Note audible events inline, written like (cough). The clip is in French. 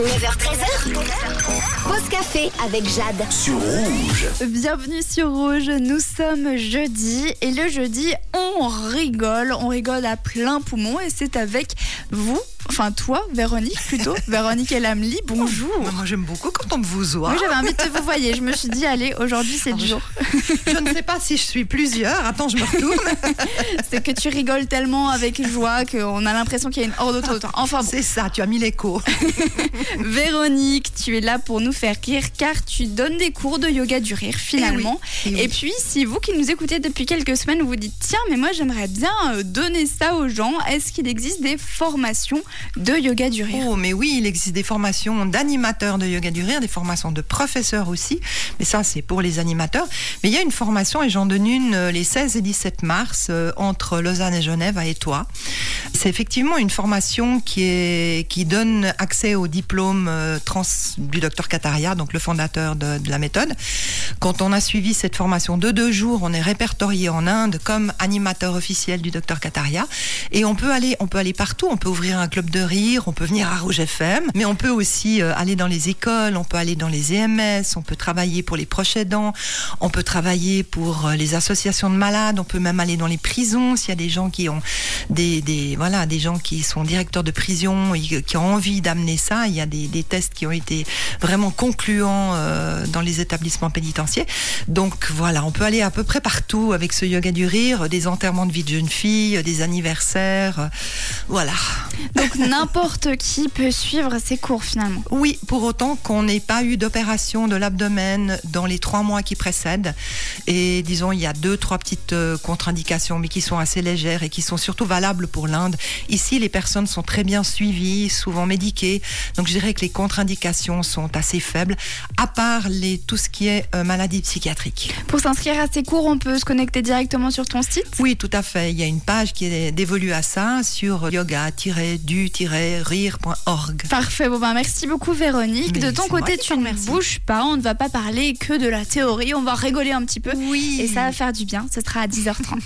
9h13h. Pause café avec Jade. sur rouge. Bienvenue sur Rouge, nous sommes jeudi et le jeudi on rigole, on rigole à plein poumon et c'est avec vous, enfin toi Véronique plutôt, (laughs) Véronique Elamli, bonjour. Moi, j'aime beaucoup quand on me vous voit. Oui, j'avais envie de vous voyez, je me suis dit allez, aujourd'hui c'est le jour. Je ne sais pas si je suis plusieurs. Attends, je me retourne. (laughs) C'est que tu rigoles tellement avec joie qu'on a l'impression qu'il y a une horde autour de toi. Enfin bon, C'est ça, tu as mis l'écho. (laughs) Véronique, tu es là pour nous faire rire car tu donnes des cours de yoga du rire finalement. Eh oui, eh Et oui. puis, si vous qui nous écoutez depuis quelques semaines, vous vous dites tiens, mais moi j'aimerais bien euh, donner ça aux gens, est-ce qu'il existe des formations de yoga du rire Oh, mais oui, il existe des formations d'animateurs de yoga du rire, des formations de professeurs aussi. Mais ça, c'est pour les animateurs. Mais il y a une formation, et j'en donne une euh, les 16 et 17 mars, euh, entre Lausanne et Genève, à Étoile. C'est effectivement une formation qui, est, qui donne accès au diplôme euh, trans du docteur Kataria, donc le fondateur de, de la méthode. Quand on a suivi cette formation de deux jours, on est répertorié en Inde comme animateur officiel du docteur Kataria. Et on peut aller, on peut aller partout. On peut ouvrir un club de rire, on peut venir à Rouge FM, mais on peut aussi euh, aller dans les écoles, on peut aller dans les EMS, on peut travailler pour les proches aidants, on peut travailler pour euh, les associations de malades, on peut même aller dans les prisons s'il y a des gens qui ont des, des voilà des gens qui sont directeurs de prison et qui ont envie d'amener ça. Il y a des, tests qui ont été vraiment concluants euh, dans les établissements pénitentiaires. Donc voilà, on peut aller à peu près partout avec ce yoga du rire, des enterrements de vie de jeunes filles, des anniversaires, euh, voilà. Donc n'importe qui peut suivre ces cours finalement. Oui, pour autant qu'on n'ait pas eu d'opération de l'abdomen dans les trois mois qui précèdent. Et disons, il y a deux, trois petites euh, contre-indications, mais qui sont assez légères et qui sont surtout valables pour l'Inde. Ici, les personnes sont très bien suivies, souvent médiquées. Donc, je dirais que les contre-indications sont assez faibles, à part les, tout ce qui est euh, maladie psychiatrique. Pour s'inscrire à ces cours, on peut se connecter directement sur ton site? Oui, tout à fait. Il y a une page qui est dévolue à ça sur Parfait, bon ben merci beaucoup Véronique. Mais de ton côté, tu ne bouges pas, on ne va pas parler que de la théorie, on va rigoler un petit peu. Oui. Et ça va faire du bien, ce sera à 10h30.